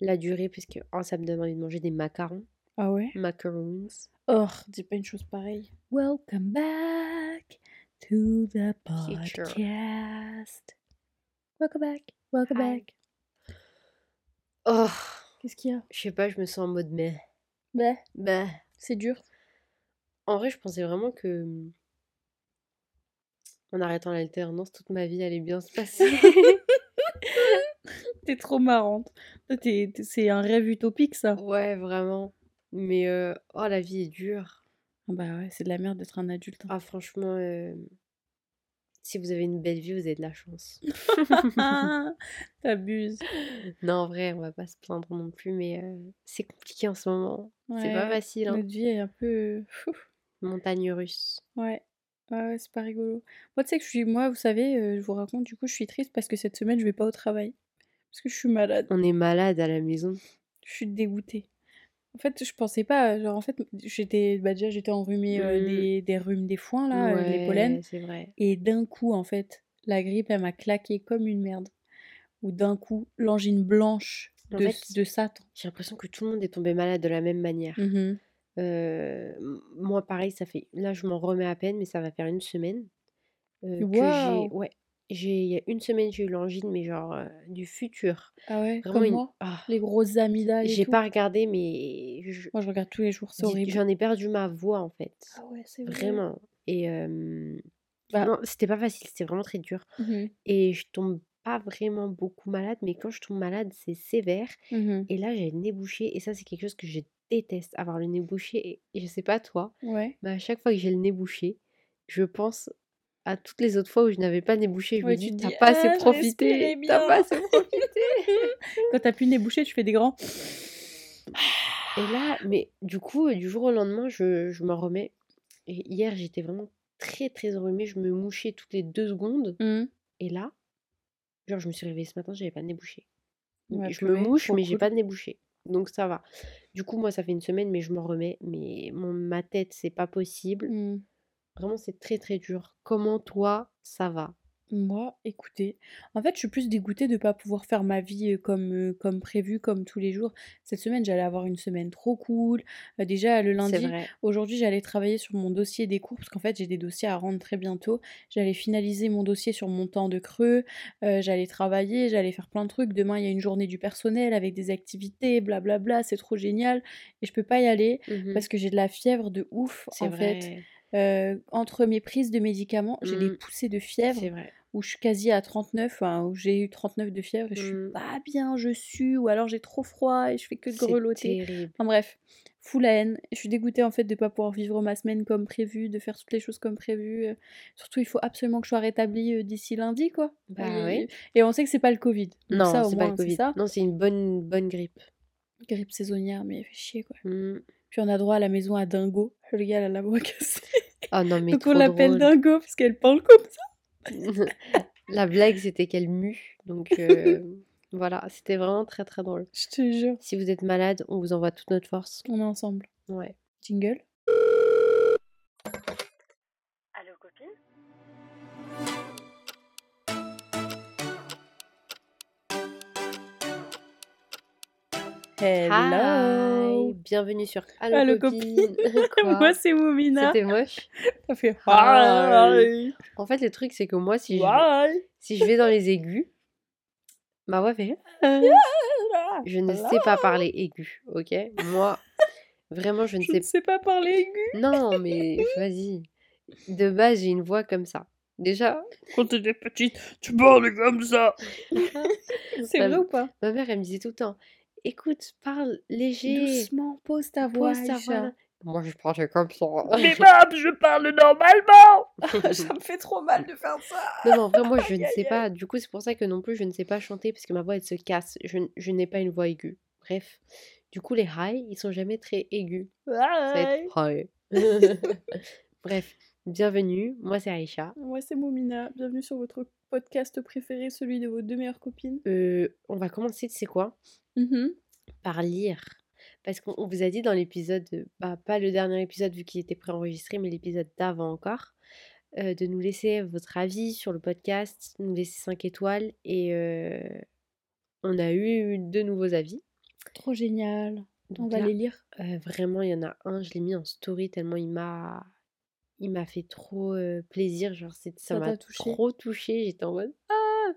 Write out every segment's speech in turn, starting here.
la durée parce que oh, ça me donne envie de manger des macarons. Ah ouais? Macarons. Oh, dis pas une chose pareille. Welcome back to the podcast. Welcome back, welcome Hi. back. Oh, Qu'est-ce qu'il y a? Je sais pas, je me sens en mode mais. Bah, Bah. c'est dur. En vrai, je pensais vraiment que en arrêtant l'alternance, toute ma vie allait bien se passer. T'es trop marrante. C'est un rêve utopique, ça. ouais, vraiment. Mais euh, oh, la vie est dure. Ah Bah ouais, c'est de la merde d'être un adulte. hein. Ah, franchement, euh, si vous avez une belle vie, vous avez de la chance. T'abuses. Non, en vrai, on va pas se plaindre non plus, mais euh, c'est compliqué en ce moment. C'est pas facile, hein. Notre vie est un peu... Montagne russe. Ouais. Ouais, ouais, c'est pas rigolo. Moi, tu sais que je suis... Moi, vous savez, euh, je vous raconte, du coup, je suis triste parce que cette semaine, je vais pas au travail. Parce que je suis malade. On est malade à la maison. Je suis dégoûtée. En fait, je pensais pas... Genre, en fait, j'étais... Bah déjà, j'étais enrhumée euh, Mm. des... des rhumes des foins, là, euh, les pollens. C'est vrai. Et d'un coup, en fait, la grippe, elle m'a claqué comme une merde. Ou d'un coup, l'angine blanche En de, fait, de Satan. J'ai l'impression que tout le monde est tombé malade de la même manière. Mhm. Euh, m- moi, pareil, ça fait. Là, je m'en remets à peine, mais ça va faire une semaine euh, que Ouais, j'ai. Il y a une semaine, j'ai eu l'angine, mais genre euh, du futur. Ah ouais, Vraiment comme une. moi Ah, Les grosses amygdales j'ai pas regardé, mais je- Moi, je regarde tous les jours, c'est horrible. j'en ai perdu ma voix en fait. Ah ouais, c'est vrai. Vraiment. Et euh, Bah, non, c'était pas facile, c'était vraiment très dur. mhm, Et je tombe pas vraiment beaucoup malade, mais quand je tombe malade, c'est sévère. mhm. Et là, j'ai le nez bouché, et ça, c'est quelque chose que je déteste, avoir le nez bouché. Et, et je sais pas toi, Ouais. mais à chaque fois que j'ai le nez bouché, je pense à toutes les autres fois où je n'avais pas le nez bouché. Je me Ouais, dis, t'as dis, pas assez ah, profité, t'as pas assez profité. Quand t'as nez bouché, tu fais des grands. Et là, mais du coup, euh, du jour au lendemain, je, je m'en remets. Et hier, j'étais vraiment très très enrhumée. Je me mouchais toutes les deux secondes. Mhm. Et là, genre, je me suis réveillée ce matin, j'avais pas de nez bouché. Ouais, Je me mouche, mais j'ai cool. pas de nez bouché. Donc ça va. Du coup, moi, ça fait une semaine, mais je m'en remets. Mais mon, ma tête, c'est pas possible. Mhm. Vraiment, c'est très très dur. Comment toi, ça va? Moi, écoutez, en fait, je suis plus dégoûtée de pas pouvoir faire ma vie comme, euh, comme prévu, comme tous les jours. Cette semaine, j'allais avoir une semaine trop cool. Euh, déjà, le C'est lundi, vrai. aujourd'hui, j'allais travailler sur mon dossier des cours, parce qu'en fait, j'ai des dossiers à rendre très bientôt. J'allais finaliser mon dossier sur mon temps de creux. euh, j'allais travailler, j'allais faire plein de trucs. Demain, il y a une journée du personnel avec des activités, blablabla. C'est trop génial. Et je peux pas y aller Mhm. parce que j'ai de la fièvre de ouf, en fait. Euh, entre mes prises de médicaments, j'ai des Mm. poussées de fièvre vrai. où je suis quasi à 39, enfin, où j'ai eu 39 de fièvre et je suis Mm. pas bien, je sue, ou alors j'ai trop froid et je fais que de C'est grelotter. terrible. Enfin bref, fou la haine. Je suis dégoûtée en fait de pas pouvoir vivre ma semaine comme prévu, de faire toutes les choses comme prévu. euh. Surtout, il faut absolument que je sois rétablie euh, d'ici lundi, quoi. Bah et, oui. et on sait que c'est pas le Covid. Donc Non, c'est pas le Covid. Non, c'est une bonne, bonne grippe. Grippe saisonnière, mais fait chier, quoi. Mm. Puis on a droit à la maison à Dingo. Le gars, elle a la voix cassée. Ah non, mais Donc on l'appelle. Dingo parce qu'elle parle comme ça. La blague, c'était qu'elle mue. Donc euh, voilà, c'était vraiment très très drôle. Je te jure. Si vous êtes malade, on vous envoie toute notre force. On est ensemble. Ouais. Jingle. Hello. Hi Bienvenue sur Allo, Allo, copine. Quoi Moi, c'est Moumina. C'était moche. Ça fait Hi. En fait, le truc, c'est que moi, si je, si je vais dans les aigus, ma voix fait... Je ne sais pas parler aigu, ok? Moi, vraiment, je ne Je sais ne sais pas parler aigu. Non, mais vas-y. De base, j'ai une voix comme ça. Déjà, Quand t'étais petite, tu parlais comme ça. C'est vrai ou pas? ma mère, elle me disait tout le temps Écoute, parle léger. Doucement, pose ta voix. pose ta voix. Moi, je parlais comme ça. Mais mam, je parle normalement. ça me fait trop mal de faire ça. Non, mais en vrai, moi, je ne sais pas. Du coup, c'est pour ça que non plus, je ne sais pas chanter parce que ma voix, elle se casse. Je, je n'ai pas une voix aiguë. Bref. Du coup, les high, ils sont jamais très aigus. Ça va Hi. être high. Bref, bienvenue. Moi, c'est Aïcha. Moi, c'est Moumina. Bienvenue sur votre podcast préféré, celui de vos deux meilleures copines? Euh, on va commencer, tu sais quoi? Mhm. Par lire. Parce qu'on on vous a dit dans l'épisode, bah, pas le dernier épisode vu qu'il était préenregistré, mais l'épisode d'avant encore, euh, de nous laisser votre avis sur le podcast, nous laisser 5 étoiles. Et euh, on a eu de nouveaux avis. Trop génial. On Donc va là, les lire. vraiment, il y en a un, je l'ai mis en story tellement il m'a il m'a fait trop euh, plaisir. Genre, c'est- ça m'a touché? trop touchée. J'étais en mode Ah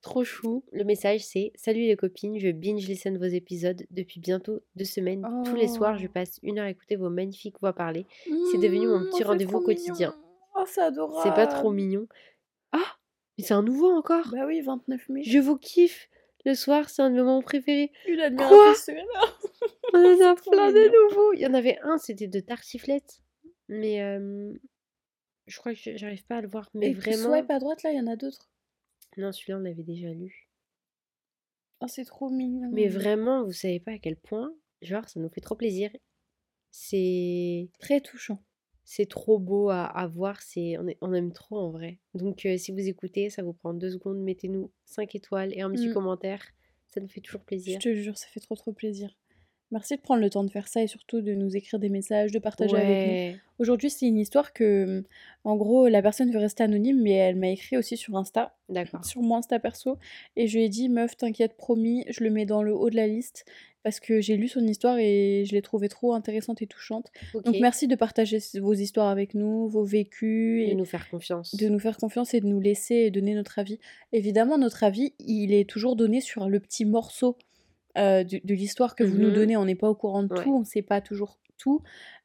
Trop chou. Le message, c'est Salut les copines, je binge listen vos épisodes depuis bientôt deux semaines. Tous les soirs, je Oh. passe une heure à écouter vos magnifiques voix parler. C'est devenu mon Mmh, petit rendez-vous quotidien. Oh, c'est adorable. C'est pas trop mignon. Ah Mais c'est un nouveau encore Bah oui, 29 mai. Je vous kiffe Le soir, c'est un de mes moments préférés. Quoi? secrète. On en a plein de nouveaux. Il y en avait un, c'était de Tartiflette. Mais euh, je crois que je- j'arrive pas à le voir. Mais Et vraiment. swipe à droite, là, il y en a d'autres. Non, celui-là, on l'avait déjà lu. Oh, c'est trop mignon. Mais vraiment, vous savez pas à quel point, genre, ça nous fait trop plaisir. C'est Très touchant. c'est trop beau à, à voir, c'est on, est- on aime trop en vrai. Donc euh, si vous écoutez, ça vous prend deux secondes, mettez-nous 5 étoiles et un petit Mm. commentaire. Ça nous fait toujours Je plaisir. te jure, ça fait trop trop plaisir. Merci de prendre le temps de faire ça et surtout de nous écrire des messages, de partager avec nous. Aujourd'hui, c'est une histoire que, en gros, la personne veut rester anonyme, mais elle m'a écrit aussi sur Insta, d'accord. sur mon Insta perso, et je lui ai dit, meuf, t'inquiète, promis, je le mets dans le haut de la liste, parce que j'ai lu son histoire et je l'ai trouvée trop intéressante et touchante. Donc merci de partager vos histoires avec nous, vos vécus, De et nous faire confiance. de nous faire confiance et de nous laisser donner notre avis. Évidemment, notre avis, il est toujours donné sur le petit morceau euh, de, de l'histoire que vous nous Mhm. donnez. On n'est pas au courant de Ouais. tout, on ne sait pas toujours tout.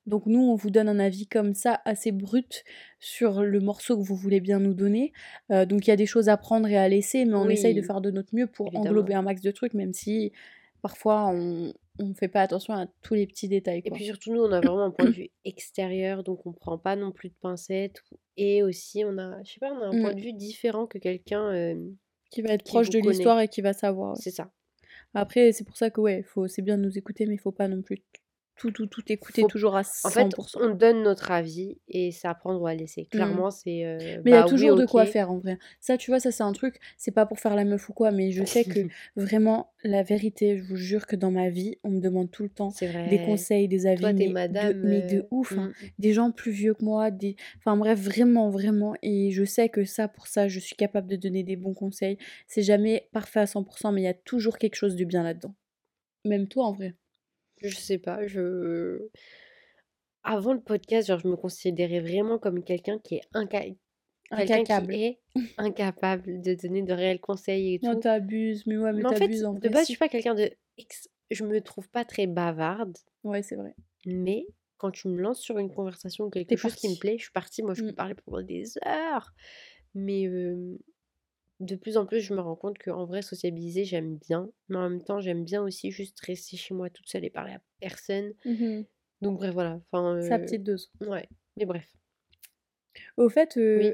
Donc nous, on vous donne un avis comme ça, assez brut, sur le morceau que vous voulez bien nous donner. Euh, donc il y a des choses à prendre et à laisser, mais on essaye de faire de notre mieux pour évidemment. englober un max de trucs, même si parfois on ne fait pas attention à tous les petits détails. Et puis surtout, nous, on a vraiment un point de vue extérieur, donc on prend pas non plus de pincettes. Et aussi, on a, je sais pas, on a un point Mm. de vue différent que quelqu'un euh, Qui va être qui proche de l'histoire et qui va savoir. C'est ça. Après, c'est pour ça que ouais, faut, c'est bien de nous écouter, mais il faut pas non plus tout, tout, tout écouter Faut- toujours à En fait, 100%. on donne notre avis et c'est à prendre ou à laisser. Clairement, c'est. euh, Mais il y a bah oui, toujours de quoi faire en vrai. Ça, tu vois, ça c'est un truc, c'est pas pour faire la meuf ou quoi, mais je sais que vraiment, la vérité, je vous jure que dans ma vie, on me demande tout le temps des conseils, des avis, Toi, mais, madame. de, mais de euh, ouf. hein. mm. Des gens plus vieux que moi, des... enfin bref, vraiment, vraiment. Et je sais que ça, pour ça, je suis capable de donner des bons conseils. C'est jamais parfait à 100%, mais il y a toujours quelque chose de bien là-dedans. Même toi, en vrai. Je sais pas, je. Avant le podcast, genre, je me considérais vraiment comme quelqu'un qui est inca... quelqu'un Incapable. qui est incapable de donner de réels conseils et Non, tout. t'abuses, mais ouais, mais Mais en fait, t'abuses en de base, je suis pas quelqu'un de. Je me trouve pas très bavarde, Ouais, c'est vrai. mais quand tu me lances sur une conversation ou quelque chose qui me plaît, je suis partie. Moi, je peux Mm. parler pendant des heures. Mais euh, de plus en plus, je me rends compte qu'en vrai, sociabiliser, j'aime bien. Mais en même temps, j'aime bien aussi juste rester chez moi toute seule et parler à personne. Mhm. Donc, bref, voilà. Enfin, Sa euh, petite dose. ouais. Mais bref. Au fait, euh,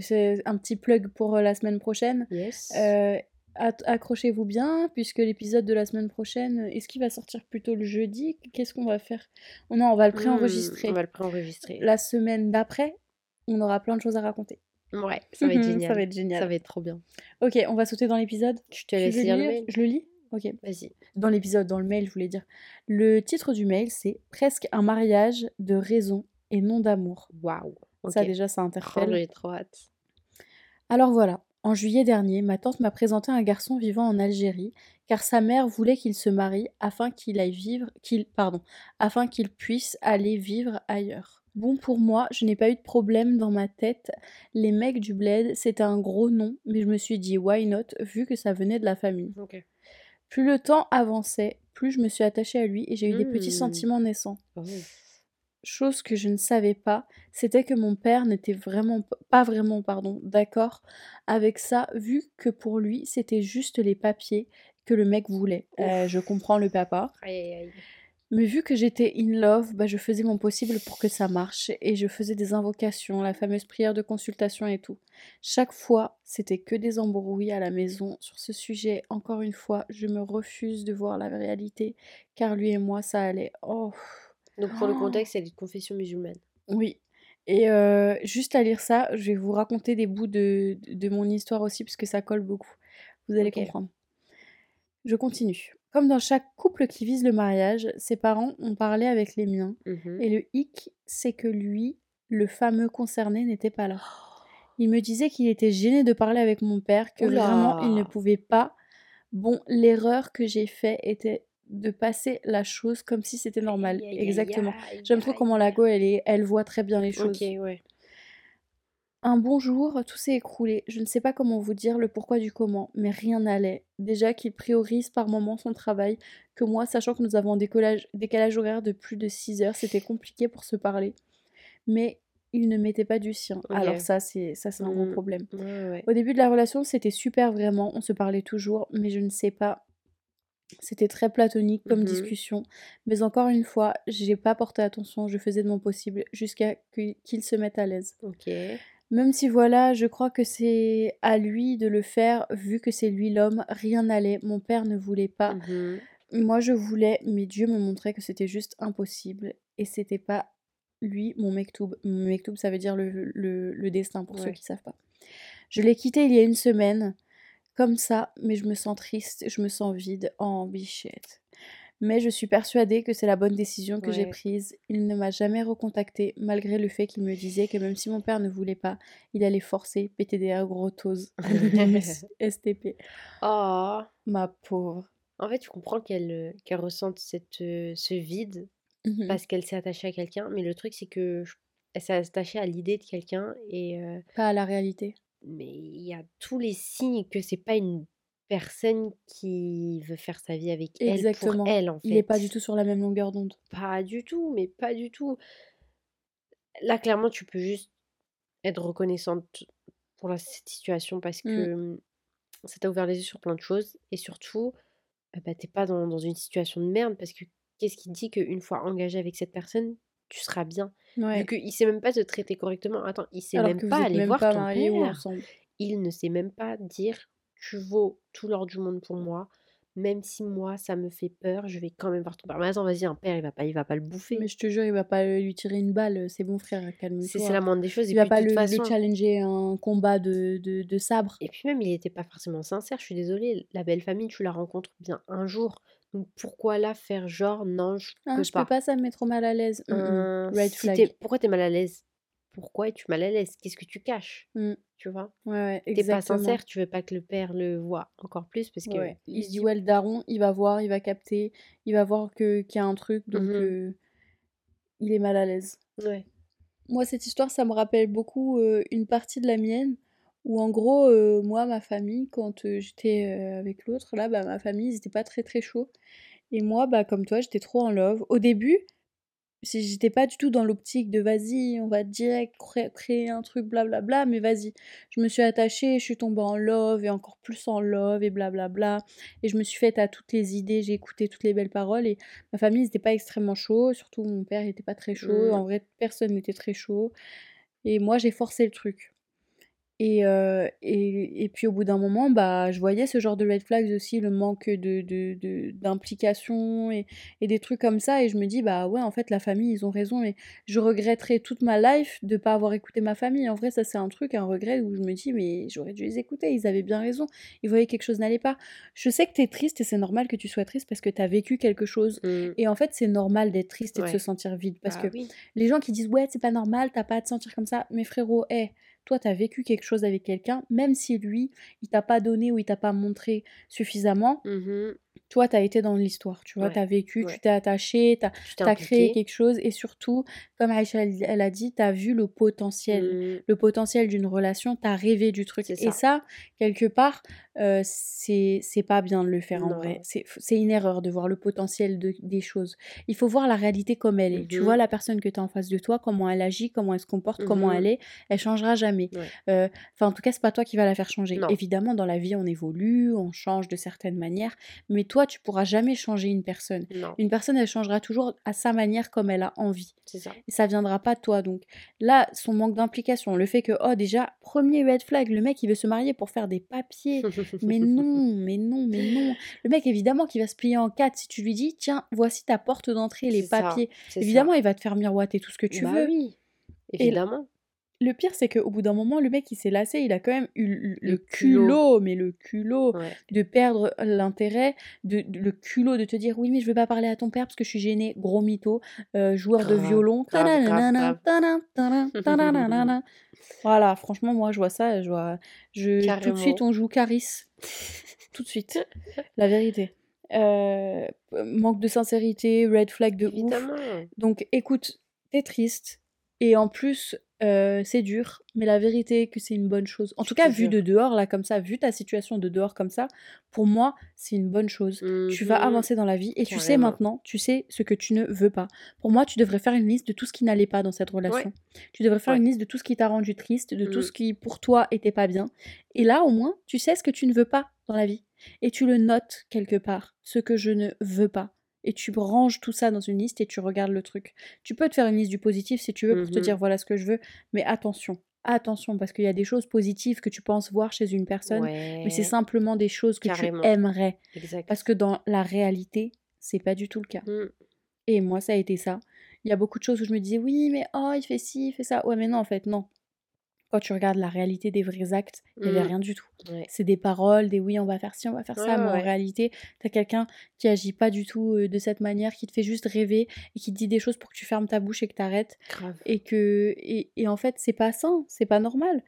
c'est un petit plug pour euh, la semaine prochaine. Yes. Euh, Accrochez-vous bien, puisque l'épisode de la semaine prochaine, est-ce qu'il va sortir plutôt le jeudi? Qu'est-ce qu'on va faire? Oh Non, on va le Hmm, préenregistrer. on va le préenregistrer. La semaine d'après, on aura plein de choses à raconter. Ouais, ça va être Mhm, génial. Ça va être génial. Ça va être trop bien. Ok, on va sauter dans l'épisode. Je te laisse lire le mail. Je le lis Ok. Vas-y. Dans l'épisode, dans le mail, je voulais dire. Le titre du mail, c'est Presque un mariage de raison et non d'amour. Waouh. Ça, déjà, ça Oh, interpelle. j'ai trop hâte. Alors voilà, en juillet dernier, ma tante m'a présenté un garçon vivant en Algérie, car sa mère voulait qu'il se marie afin qu'il aille vivre, qu'il, pardon, afin qu'il puisse aller vivre ailleurs. Bon pour moi, je n'ai pas eu de problème dans ma tête. Les mecs du bled, c'était un gros nom, mais je me suis dit why not, vu que ça venait de la famille. Plus le temps avançait, plus je me suis attachée à lui et j'ai eu des petits Hmm. sentiments naissants. Oh. Chose que je ne savais pas, c'était que mon père n'était vraiment pas vraiment pardon, d'accord avec ça, vu que pour lui c'était juste les papiers que le mec voulait. Euh, je comprends le papa, Aïe, aïe, aïe. Mais vu que j'étais in love, bah, je faisais mon possible pour que ça marche et je faisais des invocations, la fameuse prière de consultation et tout. Chaque fois, c'était que des embrouilles à la maison sur ce sujet. Encore une fois, je me refuse de voir la réalité, car lui et moi ça allait. Oh. Donc, pour le Oh. contexte, c'est de confession musulmane. Oui. Et euh, juste à lire ça, je vais vous raconter des bouts de, de mon histoire aussi, parce que ça colle beaucoup. Vous allez comprendre. Je continue. Comme dans chaque couple qui vise le mariage, ses parents ont parlé avec les miens. Mhm. Et le hic, c'est que lui, le fameux concerné, n'était pas là. Il me disait qu'il était gêné de parler avec mon père, que Oula. vraiment il ne pouvait pas Bon, l'erreur que j'ai fait était de passer la chose comme si c'était normal. Aïe, aïe, aïe, Exactement. J'aime trop comment la go, elle est, elle voit très bien les OK, choses. ouais. Un bon jour, tout s'est écroulé. Je ne sais pas comment vous dire le pourquoi du comment, mais rien n'allait. Déjà qu'il priorise par moments son travail, que moi, sachant que nous avons un décollage, décalage horaire de plus de 6 heures, c'était compliqué pour se parler. Mais il ne mettait pas du sien. Alors ça, c'est ça, c'est un gros Mmh. problème. Ouais, ouais, ouais. Au début de la relation, c'était super vraiment, on se parlait toujours, mais je ne sais pas. C'était très platonique comme Mmh discussion. Mais encore une fois, j'ai pas porté attention, je faisais de mon possible jusqu'à qu'il se mette à l'aise. OK. Même si voilà, je crois que c'est à lui de le faire, vu que c'est lui l'homme, rien n'allait. Mon père ne voulait pas. Mmh Moi, je voulais, mais Dieu me montrait que c'était juste impossible. Et c'était pas lui, mon mektoub. Mon mektoub, ça veut dire le, le- le destin, pour ceux qui savent pas. Je l'ai quitté il y a une semaine, comme ça, mais je me sens triste, je me sens vide, en bichette. Mais je suis persuadée que c'est la bonne décision que j'ai prise. Il ne m'a jamais recontacté, malgré le fait qu'il me disait que même si mon père ne voulait pas, il allait forcer PTDR Grotose STP. Oh! Ma pauvre. En fait, je comprends qu'elle, heu, qu'elle ressente cette, heu, ce vide Mhm. parce qu'elle s'est attachée à quelqu'un, mais le truc, c'est que elle s'est attachée à l'idée de quelqu'un et heu, Pas à la réalité. mais il y a tous les signes que c'est pas une personne qui veut faire sa vie avec elle pour Exactement. elle, en Il est pas fait. du tout sur la même longueur d'onde. Pas du tout, mais pas du tout. Là, clairement, tu peux juste être reconnaissante pour la cette situation parce que, mmh, ça t'a ouvert les yeux sur plein de choses et surtout, heu, bah, tu pas dans dans une situation de merde parce que qu'est-ce qui te dit qu'une fois engagé avec cette personne, tu seras bien? Vu Ouais. qu'il sait même pas te traiter correctement. Attends, il sait Alors même pas aller même voir pas ton père. Il ne sait même pas dire: «Tu vaux tout l'or du monde pour moi, même si moi ça me fait peur, je vais quand même voir ton père». Mais attends, vas-y, un père, il va pas il va pas le Mais bouffer. je te jure, il va pas lui tirer une balle. C'est bon, frère, C'est c'est la calme-toi. moindre des choses et Il va pas le, challenger un combat de, de, de sabre. et puis même, il était pas forcément sincère, je suis désolée. La belle famille, tu la rencontres bien un jour. Donc pourquoi là faire? Genre: «Non, je Ah, peux je peux pas»? ça me met trop mal à l'aise. Mm, mm. Hein, Red si flag. tu pourquoi tu es mal à l'aise? Pourquoi es-tu mal à l'aise? Qu'est-ce que tu caches? Mm. Tu vois? Ouais, ouais, Tu pas sincère, tu veux pas que le père le voie encore plus parce que Ouais. Il se dit, ouais, le daron, il va voir, il va capter, il va voir que qu'il y a un truc, donc Mmh euh, il est mal à l'aise. Ouais. Moi, cette histoire, ça me rappelle beaucoup euh, une partie de la mienne, où en gros, euh, moi, ma famille, quand j'étais avec l'autre, là, bah, ma famille, ils étaient pas très très chauds. Et moi, bah, comme toi, j'étais trop en love. Au début, j'étais pas du tout dans l'optique de vas-y, on va direct cré- créer un truc, blablabla, mais vas-y. Je me suis attachée, je suis tombée en love, et encore plus en love, et blablabla. Et je me suis faite à toutes les idées, j'ai écouté toutes les belles paroles, et ma famille n'était pas extrêmement chaud, surtout mon père n'était pas très chaud, Mmh. en vrai, personne n'était très chaud. Et moi, j'ai forcé le truc. Et, euh, et, et puis au bout d'un moment, bah, je voyais ce genre de red flags aussi, le manque de, de, de- d'implication et, et des trucs comme ça. Et je me dis, bah ouais, en fait, la famille, ils ont raison. Et je regretterai toute ma life de pas avoir écouté ma famille. En vrai, ça, c'est un truc, un regret où je me dis, mais j'aurais dû les écouter. Ils avaient bien raison. Ils voyaient que quelque chose n'allait pas. Je sais que t'es triste et c'est normal que tu sois triste parce que t'as vécu quelque chose. Mmh. Et en fait, c'est normal d'être triste et de se sentir vide. Parce Bah que oui. les gens qui disent ouais c'est pas normal, t'as pas à te sentir comme ça, mais frérot, hé, toi t'as vécu quelque chose avec quelqu'un, même si lui il t'a pas donné ou il t'a pas montré suffisamment, Mmh toi t'as été dans l'histoire, tu vois, Ouais, t'as vécu, ouais. tu t'es attaché, Tu as créé quelque chose et surtout, comme Aïcha elle, a dit, t'as vu le potentiel. Mmh. Le potentiel d'une relation, t'as rêvé du truc. Et ça. quelque part, euh, c'est pas bien de le faire en vrai. C'est une erreur de voir le potentiel de- des choses. Il faut voir la réalité comme elle est. Tu Mmh vois la personne que tu as en face de toi, comment elle agit, comment elle se comporte, comment Mmh elle est, elle changera jamais. Ouais. Euh, Enfin, en tout cas, c'est pas toi qui va la faire changer. Non. Évidemment, dans la vie, on évolue, on change de certaines manières, mais toi, tu pourras jamais changer une personne. Non, Une personne, elle changera toujours à sa manière comme elle a envie. c'est ça. Et ça viendra pas de toi. Donc là, son manque d'implication, le fait que, oh, déjà, premier red flag, le mec, il veut se marier pour faire des papiers. Mais non, mais non, mais non. Le mec, évidemment, qui va se plier en quatre si tu lui dis, tiens, voici ta porte d'entrée, les ça, papiers. ça. Évidemment, il va te faire miroiter tout ce que tu Bah veux. oui, évidemment. Le pire, c'est qu'au bout d'un moment, le mec, il s'est lassé. Il a quand même eu le, culot. culot, mais le culot Ouais. de perdre l'intérêt, de, de- le culot de te dire oui mais je veux pas parler à ton père parce que je suis gênée, gros mytho, euh, joueur de violon. voilà, franchement moi je vois ça, je vois, je tout de suite on joue Caris. tout de suite. La vérité. Euh, manque de sincérité, red flag de ouf. Évidemment. Donc écoute, t'es triste. Et en plus, euh, c'est dur, mais la vérité est que c'est une bonne chose. En tout cas, vu de dehors, là, comme ça, vu ta situation de dehors comme ça, pour moi, c'est une bonne chose. Tu vas Mhm. avancer dans la vie et tu sais maintenant, tu sais ce que tu ne veux pas. Pour moi, tu devrais faire une liste de tout ce qui n'allait pas dans cette relation. Tu devrais faire Ouais. une liste de tout ce qui t'a rendu triste, de tout ce qui pour toi était pas bien. Et là, au moins, tu sais ce que tu ne veux pas dans la vie. Et tu le notes quelque part, ce que je ne veux pas. Et tu ranges tout ça dans une liste et tu regardes le truc. Tu peux te faire une liste du positif si tu veux pour te Mhm. dire voilà ce que je veux, mais attention, attention, parce qu'il y a des choses positives que tu penses voir chez une personne, mais c'est simplement des choses que carrément. tu aimerais. Exact. Parce que dans la réalité, c'est pas du tout le cas. Mm. Et moi, ça a été ça. Il y a beaucoup de choses où je me disais oui, mais oh, il fait ci, il fait ça. Ouais, mais non, en fait, non. Quand tu regardes la réalité des vrais actes, il n'y avait Mm. rien du tout. Ouais. C'est des paroles, des oui, on va faire ci, on va faire Ouais, ça, mais en réalité, t'as quelqu'un qui agit pas du tout de cette manière, qui te fait juste rêver et qui te dit des choses pour que tu fermes ta bouche et que t'arrêtes. Grave. Et que et, et en fait, c'est pas sain, c'est pas normal.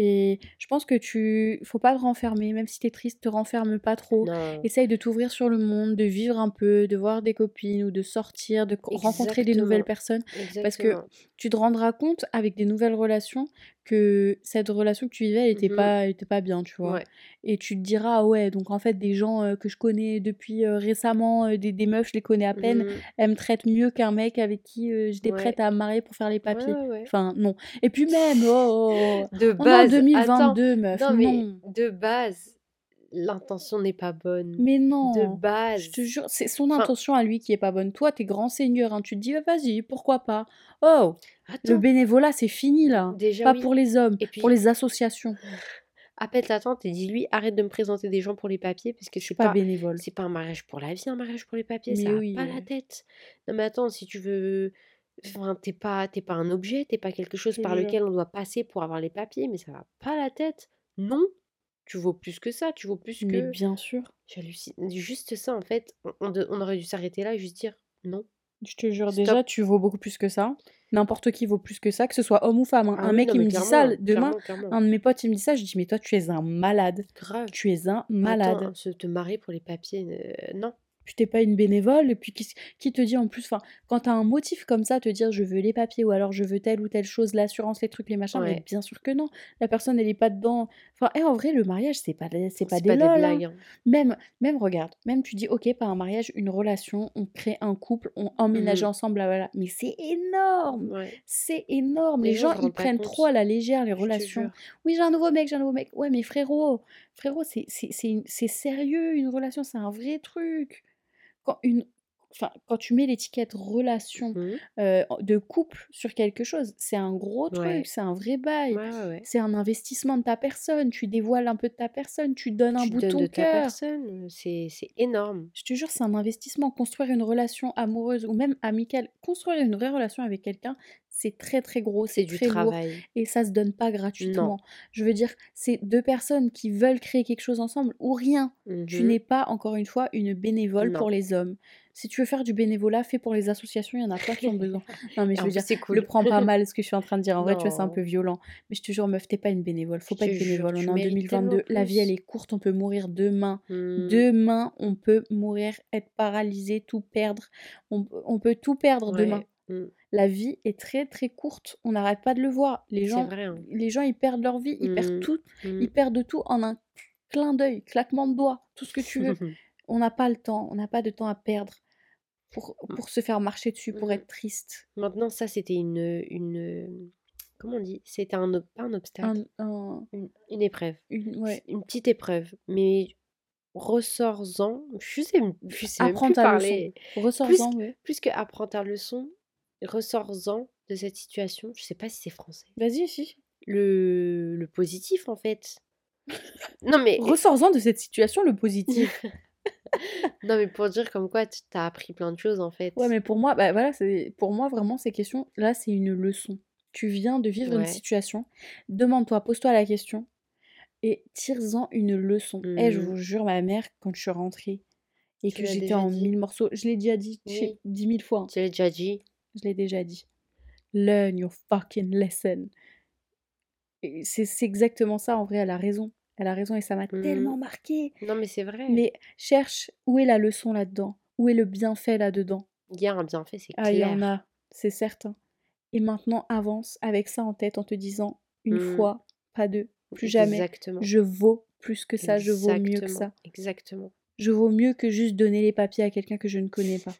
Et je pense que tu faut pas te renfermer, même si t'es triste, te renferme pas trop. Non. Essaye de t'ouvrir sur le monde, de vivre un peu, de voir des copines ou de sortir, de co- rencontrer des nouvelles Exactement. personnes. Parce que tu te rendras compte avec des nouvelles relations que cette relation que tu vivais, elle était Mhm. pas, elle était pas bien, tu vois. Ouais. Et tu te diras, ah ouais, donc en fait, des gens euh, que je connais depuis euh, récemment, euh, des, des meufs, je les connais à peine, Mhm. elles me traitent mieux qu'un mec avec qui j'étais Ouais. prête à me marier pour faire les papiers. ouais. Enfin, non. Et puis même, oh, oh, oh, De on est en base, attends. 2022, meuf, Non, mais non. de base, l'intention n'est pas bonne. Mais De non. Je base. te jure, c'est son Enfin, intention à lui qui est pas bonne. Toi, t'es grand seigneur, hein, tu te dis, ah, vas-y, pourquoi pas? Oh, le bénévolat, c'est fini là. Déjà, Pas oui. pour les hommes, Et pour puis, les associations. appelle ta tante et dis-lui, arrête de me présenter des gens pour les papiers parce que Je suis pas pas, bénévole. c'est pas un mariage pour la vie, un mariage pour les papiers, Mais ça va oui. pas la tête. Non, mais attends, si tu veux. Enfin, t'es pas, t'es pas un objet, t'es pas quelque Je chose par lequel on doit passer pour avoir les papiers, mais ça va pas la tête. Non, tu vaux plus que ça, tu vaux plus Mais que. bien sûr. J'hallucine. Juste ça, en fait, on, on de- on aurait dû s'arrêter là et juste dire non, Je te jure, déjà, tu vaux beaucoup plus que ça. N'importe qui vaut plus que ça, que ce soit homme ou femme. hein. Ah Un oui, mec, non, il mais me dit ça, demain, clairement, clairement. un de mes potes, il me dit ça, je dis, mais toi, tu es un malade. Grave. Tu es un Attends, malade. se te marier pour les papiers, euh, non. Puis t'es pas une bénévole, et puis qui, qui te dit en plus, enfin, quand t'as un motif comme ça, te dire je veux les papiers, ou alors je veux telle ou telle chose, l'assurance, les trucs, les machins, mais bien sûr que non. La personne, elle est pas dedans. Enfin, et en vrai, le mariage, c'est pas, c'est pas des pas lol, hein. blagues. hein. Même, même regarde, même tu dis, ok, pas un mariage, une relation, on crée un couple, on emménage Mhm. ensemble, là, voilà. Mais c'est énorme, Ouais. c'est énorme. Les Les gens ils prennent compte. trop à la légère les Je relations. Oui, j'ai un nouveau mec, j'ai un nouveau mec. Ouais, mais frérot, frérot, c'est sérieux, une relation, c'est un vrai truc. Quand, une, enfin, quand tu mets l'étiquette relation euh, de couple sur quelque chose, c'est un gros truc, Ouais. c'est un vrai bail. Ouais, ouais, ouais. C'est un investissement de ta personne, tu dévoiles un peu de ta personne, tu donnes un Tu bout de ton de ta cœur. personne, c'est énorme. Je te jure, c'est un investissement. Construire une relation amoureuse ou même amicale, construire une vraie relation avec quelqu'un, c'est très très gros, C'est du très lourd travail. et ça se donne pas Non. gratuitement. Je veux dire, c'est deux personnes qui veulent créer quelque chose ensemble ou rien. Tu Mhm. n'es pas, encore une fois, une bénévole pour les hommes. Si tu veux faire du bénévolat, fais pour les associations, il y en a plein qui ont besoin. Non, mais je veux dire, c'est le cool. prends pas mal ce que je suis en train de dire. En vrai, tu vois, c'est un peu Non. violent. Mais je te jure, meuf, t'es pas une bénévole. Faut Je pas être bénévole. On est en mérites tellement 2022. La vie, elle est courte. On peut mourir demain. Mhm. Demain, on peut mourir, être paralysé, tout perdre. On, on peut tout perdre demain. Ouais. La vie est très très courte. On n'arrête pas de le voir. Les gens, vrai. hein. les gens, ils perdent leur vie, ils perdent Mhm. tout, Mhm. ils perdent tout en un clin d'œil, claquement de doigts, tout ce que tu veux. On n'a pas le temps, on n'a pas de temps à perdre pour, pour se faire marcher dessus, pour être triste. Maintenant, ça, c'était une, une. Comment on dit? C'était un, pas un obstacle, Un, un- une, une épreuve. une, ouais. Une petite épreuve. Mais ressors-en. Je sais, je sais même plus ta parler. leçon. Plus, Ressors-en, ouais. plus que apprends ta leçon, ressors-en de cette situation. Je sais pas si c'est français. Vas-y, si. Le, le positif, en fait. Non, mais, Ressors-en de cette situation le positif. non, mais pour dire comme quoi tu as appris plein de choses, en fait. Ouais, mais pour moi, bah voilà, c'est pour moi vraiment ces questions, là, c'est une leçon. Tu viens de vivre une situation, demande-toi, pose-toi la question et tire-en une leçon. Eh, je Mhm. vous jure, ma mère, quand je suis rentrée et Tu que j'étais en dit. mille morceaux, je l'ai déjà dit je Oui. dix mille fois, hein, Tu l'as déjà dit. Je l'ai déjà dit. Learn your fucking lesson. C'est exactement ça, en vrai, elle a raison. elle a raison et ça m'a Mmh. tellement marqué. Non, mais c'est vrai. Mais cherche où est la leçon là-dedans, où est le bienfait là-dedans? Il y a un bienfait, c'est Ah, il y en clair. a, c'est certain. Et maintenant, avance avec ça en tête en te disant une Mmh. fois, pas deux, plus jamais. Exactement. Je vaux plus que ça, je vaux mieux que Exactement. ça. Exactement. Je vaux mieux que juste donner les papiers à quelqu'un que je ne connais pas.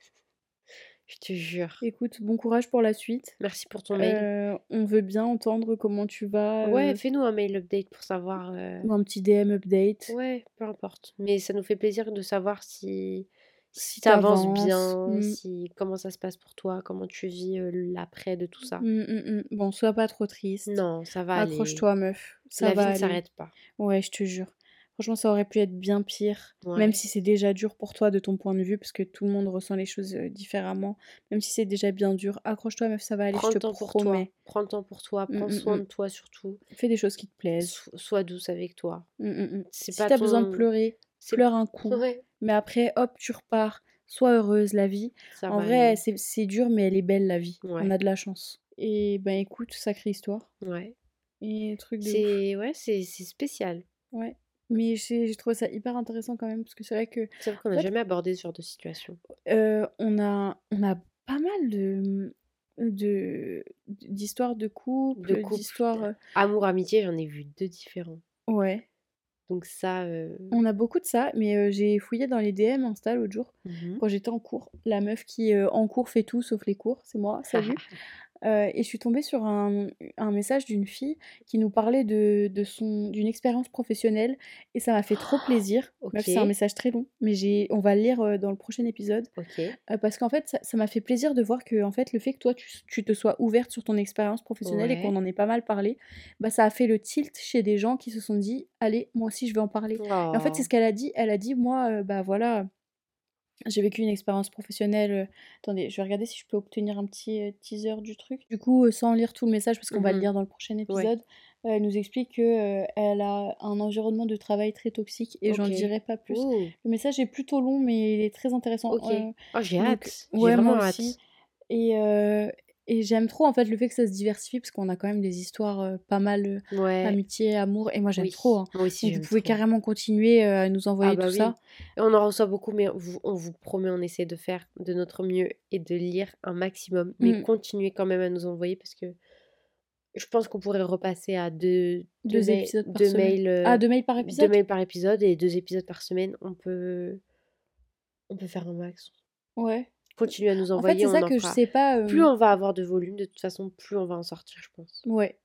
Je te jure. Écoute, bon courage pour la suite. Merci pour ton mail. Euh, on veut bien entendre comment tu vas. Ouais, euh, fais-nous un mail update pour savoir. euh, ou un petit DM update. Ouais, peu importe. Mais ça nous fait plaisir de savoir si, Si t'avances t'avances, bien, mm. si comment ça se passe pour toi, comment tu vis l'après de tout ça. Mm, mm, mm. Bon, sois pas trop triste. Non, ça va aller. Accroche-toi, meuf. Ça La va vie ne s'arrête pas. Ouais, je te jure. Franchement, ça aurait pu être bien pire. Même si c'est déjà dur pour toi de ton point de vue, parce que tout le monde ressent les choses euh, différemment. Même si c'est déjà bien dur, accroche-toi, meuf, ça va aller, Prends je le te temps pour toi. promets. Prends le temps pour toi. Mm, Prends mm, soin mm. de toi surtout. Fais des choses qui te plaisent. So- sois douce avec toi. Mm, Si t'as besoin de ton- pleurer, pleure un coup. Ouais, Mais après, hop, tu repars. Sois heureuse, la vie. ça En vrai, c'est dur, mais elle est belle, la vie. On a de la chance. Et ben écoute, sacrée histoire. Ouais. Et truc de ouf. C'est ouais, c'est c'est spécial. Ouais. Mais j'ai trouvé ça hyper intéressant quand même, parce que c'est vrai que C'est vrai qu'on n'a jamais abordé ce genre de situation. euh, on, a, on a pas mal de d'histoires de couple, De couple. d'histoires... euh, Amour, amitié, j'en ai vu deux différents. Ouais. Donc ça. euh, On a beaucoup de ça, mais j'ai fouillé dans les DM Insta l'autre jour, mhm. quand j'étais en cours. La meuf qui, en cours, fait tout sauf les cours, c'est moi, salut. Euh, et je suis tombée sur un, un message d'une fille qui nous parlait de, de son d'une expérience professionnelle et ça m'a fait trop plaisir. Meuf, c'est un message très long, mais j'ai on va le lire euh, dans le prochain épisode euh, parce qu'en fait ça m'a fait plaisir de voir que en fait le fait que toi tu, tu te sois ouverte sur ton expérience professionnelle et qu'on en ait pas mal parlé, bah ça a fait le tilt chez des gens qui se sont dit allez moi aussi je vais en parler. Et en fait c'est Oh. ce qu'elle a dit. Elle a dit moi bah voilà j'ai vécu une expérience professionnelle. euh, Attendez, je vais regarder si je peux obtenir un petit euh, teaser du truc. Du coup, euh, sans lire tout le message, parce qu'on va le Mhm. lire dans le prochain épisode, elle nous explique que euh, elle a un environnement de travail très toxique et j'en Ok. dirai pas plus. Ouh. Le message est plutôt long, mais il est très intéressant. Ok. euh, Oh, j'ai hâte. J'ai ouais, vraiment moi hâte. aussi. Et, euh, et j'aime trop en fait le fait que ça se diversifie, parce qu'on a quand même des histoires euh, pas mal euh, Ouais. amitié, amour, et moi j'aime Oui. trop. hein. Moi aussi, Donc vous pouvez trop. carrément continuer euh, à nous envoyer Ah bah tout oui. ça. Et on en reçoit beaucoup, mais on vous, on vous promet, on essaie de faire de notre mieux et de lire un maximum. Mais Mm. continuez quand même à nous envoyer parce que je pense qu'on pourrait repasser à deux, Deux mails- épisodes par deux semaine. mails, euh, Ah, deux mails par deux épisode? mails par épisode et deux épisodes par semaine. On peut, on peut faire un max. Ouais. Continuez à nous En fait, envoyer, c'est ça que je fera. sais pas. Plus euh, on va avoir de volume, de toute façon, plus on va en sortir, je pense. Ouais.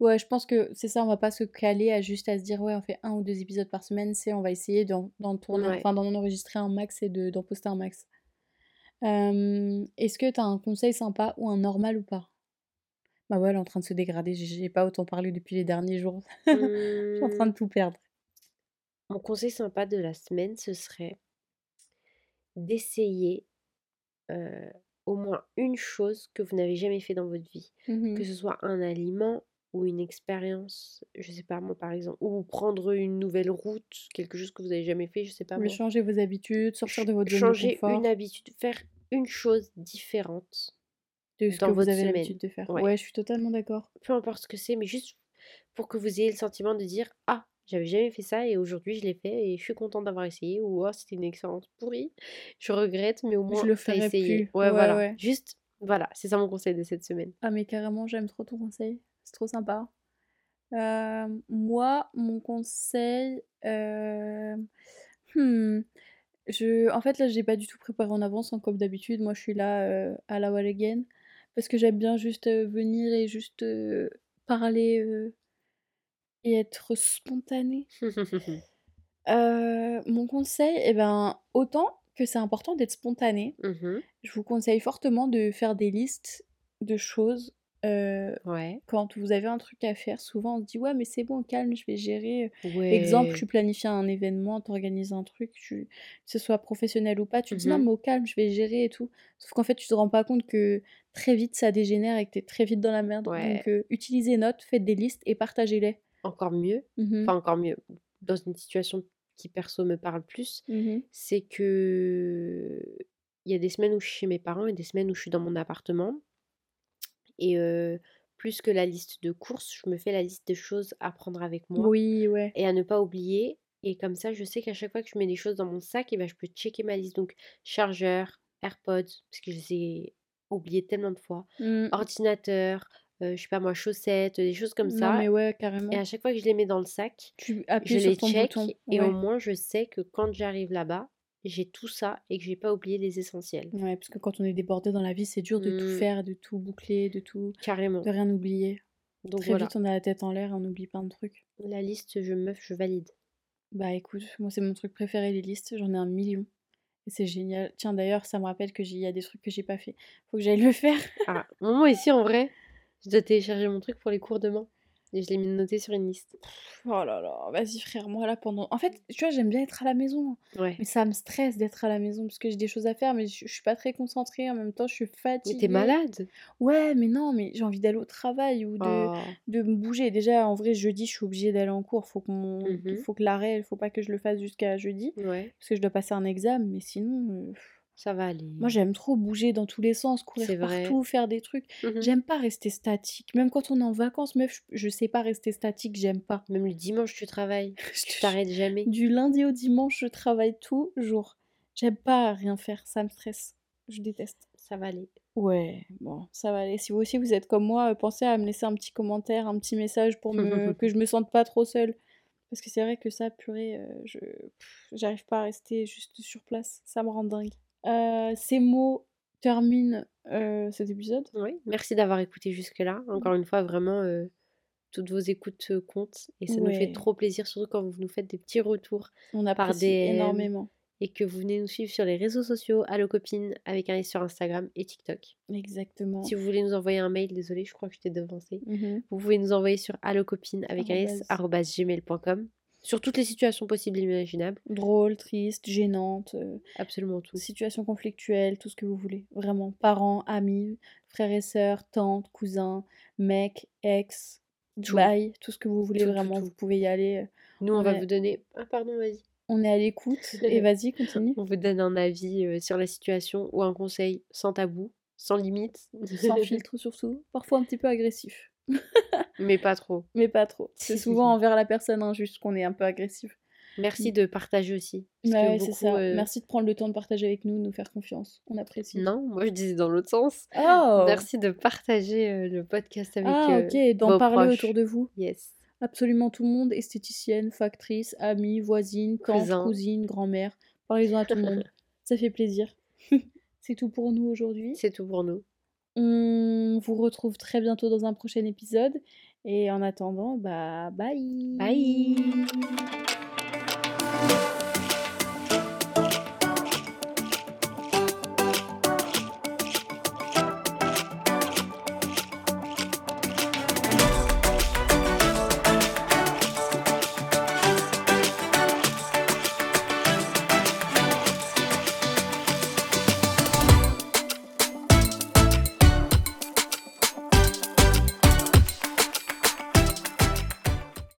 Ouais, je pense que c'est ça, on va pas se caler à juste à se dire, ouais, on fait un ou deux épisodes par semaine, c'est on va essayer d'en d'en tourner, Ouais. enfin d'en enregistrer un max et de- d'en poster un max. Euh, Est-ce que t'as un conseil sympa ou un normal ou pas? Bah ouais, elle est en train de se dégrader, j'ai pas autant parlé depuis les derniers jours. Je suis en train de tout perdre. Mon conseil sympa de la semaine, ce serait d'essayer euh, au moins une chose que vous n'avez jamais fait dans votre vie. Que Mhm. ce soit un aliment ou une expérience, je sais pas moi par exemple, ou prendre une nouvelle route, quelque chose que vous n'avez jamais fait, je sais pas Mais moi. changer vos habitudes, sortir de votre zone de changer confort, une habitude, faire une chose différente de ce dans que vous avez l'habitude de faire. Ouais. Ouais, je suis totalement d'accord. Peu importe ce que c'est, mais juste pour que vous ayez le sentiment de dire Ah, j'avais jamais fait ça et aujourd'hui je l'ai fait et je suis contente d'avoir essayé ou Oh, c'était une expérience pourrie, je regrette, mais au Je moins le t'as ferai essayé. plus. Ouais, Ouais, voilà. ouais. Juste, voilà, c'est ça mon conseil de cette semaine. Ah mais carrément, j'aime trop ton conseil. C'est trop sympa. Euh, moi, mon conseil... euh, hmm, je... En fait, là, j'ai pas du tout préparé en avance, hein, comme d'habitude. Moi, je suis là euh, à la wall again. Parce que j'aime bien juste venir et juste parler et être spontanée. Euh, mon conseil, eh ben, autant que c'est important d'être spontané, Mhm. je vous conseille fortement de faire des listes de choses. euh, Ouais. quand vous avez un truc à faire, souvent on se dit ouais mais c'est bon, calme, je vais gérer. Ouais. Exemple, tu planifies un événement, t'organises un truc, tu... que ce soit professionnel ou pas, tu te dis non Mhm. mais au calme, je vais gérer et tout. Sauf qu'en fait tu te rends pas compte que très vite ça dégénère et que t'es très vite dans la merde. Ouais. Donc euh, utilisez notes, faites des listes et partagez-les. Encore mieux, Mhm, enfin encore mieux, dans une situation qui perso me parle plus, mhm, c'est que il y a des semaines où je suis chez mes parents et des semaines où je suis dans mon appartement. Et euh, plus que la liste de courses, je me fais la liste des choses à prendre avec moi Oui, ouais. et à ne pas oublier. Et comme ça, je sais qu'à chaque fois que je mets des choses dans mon sac, et ben, je peux checker ma liste. Donc, chargeur, AirPods, parce que je les ai oubliés tellement de fois, Mmh. ordinateur, euh, je sais pas moi, chaussettes, des choses comme Non, ça. mais ouais, Et carrément. à chaque fois que je les mets dans le sac, Tu je appuies les sur ton check bouton. et au moins je sais que quand j'arrive là-bas, j'ai tout ça et que j'ai pas oublié les essentiels. Ouais, parce que quand on est débordé dans la vie, c'est dur de tout Mmh. faire, de tout boucler, de tout, Carrément. de rien oublier. Donc Très voilà, vite, on a la tête en l'air, on oublie plein de trucs. la liste, je meuf, je valide. Bah écoute, moi c'est mon truc préféré, les listes, j'en ai un million. Et c'est génial. Tiens, d'ailleurs, ça me rappelle que il y a des trucs que j'ai pas fait. Faut que j'aille le faire. Ah, moi ici en vrai, je dois télécharger mon truc pour les cours demain. Et je l'ai mis noté sur une liste. Oh là là, vas-y frère, moi là pendant... En fait, tu vois, j'aime bien être à la maison. hein. Ouais. Mais ça me stresse d'être à la maison parce que j'ai des choses à faire, mais je, je suis pas très concentrée. En même temps, je suis Mais fatiguée. t'es malade Ouais, mais non, mais j'ai envie d'aller au travail ou de, Oh. de me bouger. Déjà, en vrai, jeudi, je suis obligée d'aller en cours. Faut que mon... Mhm. faut que l'arrêt, il faut pas que je le fasse jusqu'à jeudi. Ouais, Parce que je dois passer un examen, mais sinon... euh, ça va aller. Moi, j'aime trop bouger dans tous les sens, courir partout, faire des trucs. Mhm. J'aime pas rester statique. Même quand on est en vacances, meuf, je, sais pas rester statique, j'aime pas. Même le dimanche, tu travailles. Tu t'arrêtes jamais. Du lundi au dimanche, je travaille toujours. J'aime pas rien faire, ça me stresse. Je déteste. Ça va aller. Ouais, bon, ça va aller. Si vous aussi vous êtes comme moi, euh, pensez à me laisser un petit commentaire, un petit message pour me... que je me sente pas trop seule. Parce que c'est vrai que ça, purée, euh, je j'arrive pas à rester juste sur place. Ça me rend dingue. Euh, ces mots terminent euh, cet épisode. Oui, merci d'avoir écouté jusque-là. Encore une fois, vraiment, euh, toutes vos écoutes comptent. Et ça nous fait trop plaisir, surtout quand vous nous faites des petits retours On par DM énormément. et que vous venez nous suivre sur les réseaux sociaux, Allo Copine, avec un S sur Instagram et TikTok. Exactement. Si vous voulez nous envoyer un mail, désolé, je crois que je t'ai devancé. Mhm. Vous pouvez nous envoyer sur allocopine avec un S, gmail.com. Sur toutes les situations possibles et imaginables. Drôle, triste, gênante, euh, Absolument tout. situation conflictuelle, tout ce que vous voulez. Vraiment. Parents, amis, frères et sœurs, tantes, cousins, mecs, ex, Tout. tout ce que vous voulez Tout, vraiment. tout. Vous pouvez y aller. Nous, on va vous donner. Ah, pardon, vas-y. On est à l'écoute. Et vas-y, continue. On vous donne un avis euh, sur la situation ou un conseil sans tabou, sans limite. Sans filtre surtout. Parfois un petit peu agressif. Mais pas trop. Mais pas trop. C'est souvent envers la personne injuste qu'on est un peu agressif. Merci de partager aussi. Bah ouais, beaucoup, ça. euh, Merci de prendre le temps de partager avec nous, de nous faire confiance. On apprécie. Non, moi je disais dans l'autre sens. Oh Merci de partager euh, le podcast avec Ah, euh, ok, d'en vos parler proches. autour de vous. Yes. Absolument tout le monde, esthéticienne, factrice, amie, voisine, tante, Cousin. cousine, grand-mère. Parlez-en à tout le monde. Ça fait plaisir. C'est tout pour nous aujourd'hui. C'est tout pour nous. On vous retrouve très bientôt dans un prochain épisode. Et en attendant, bah bye. Bye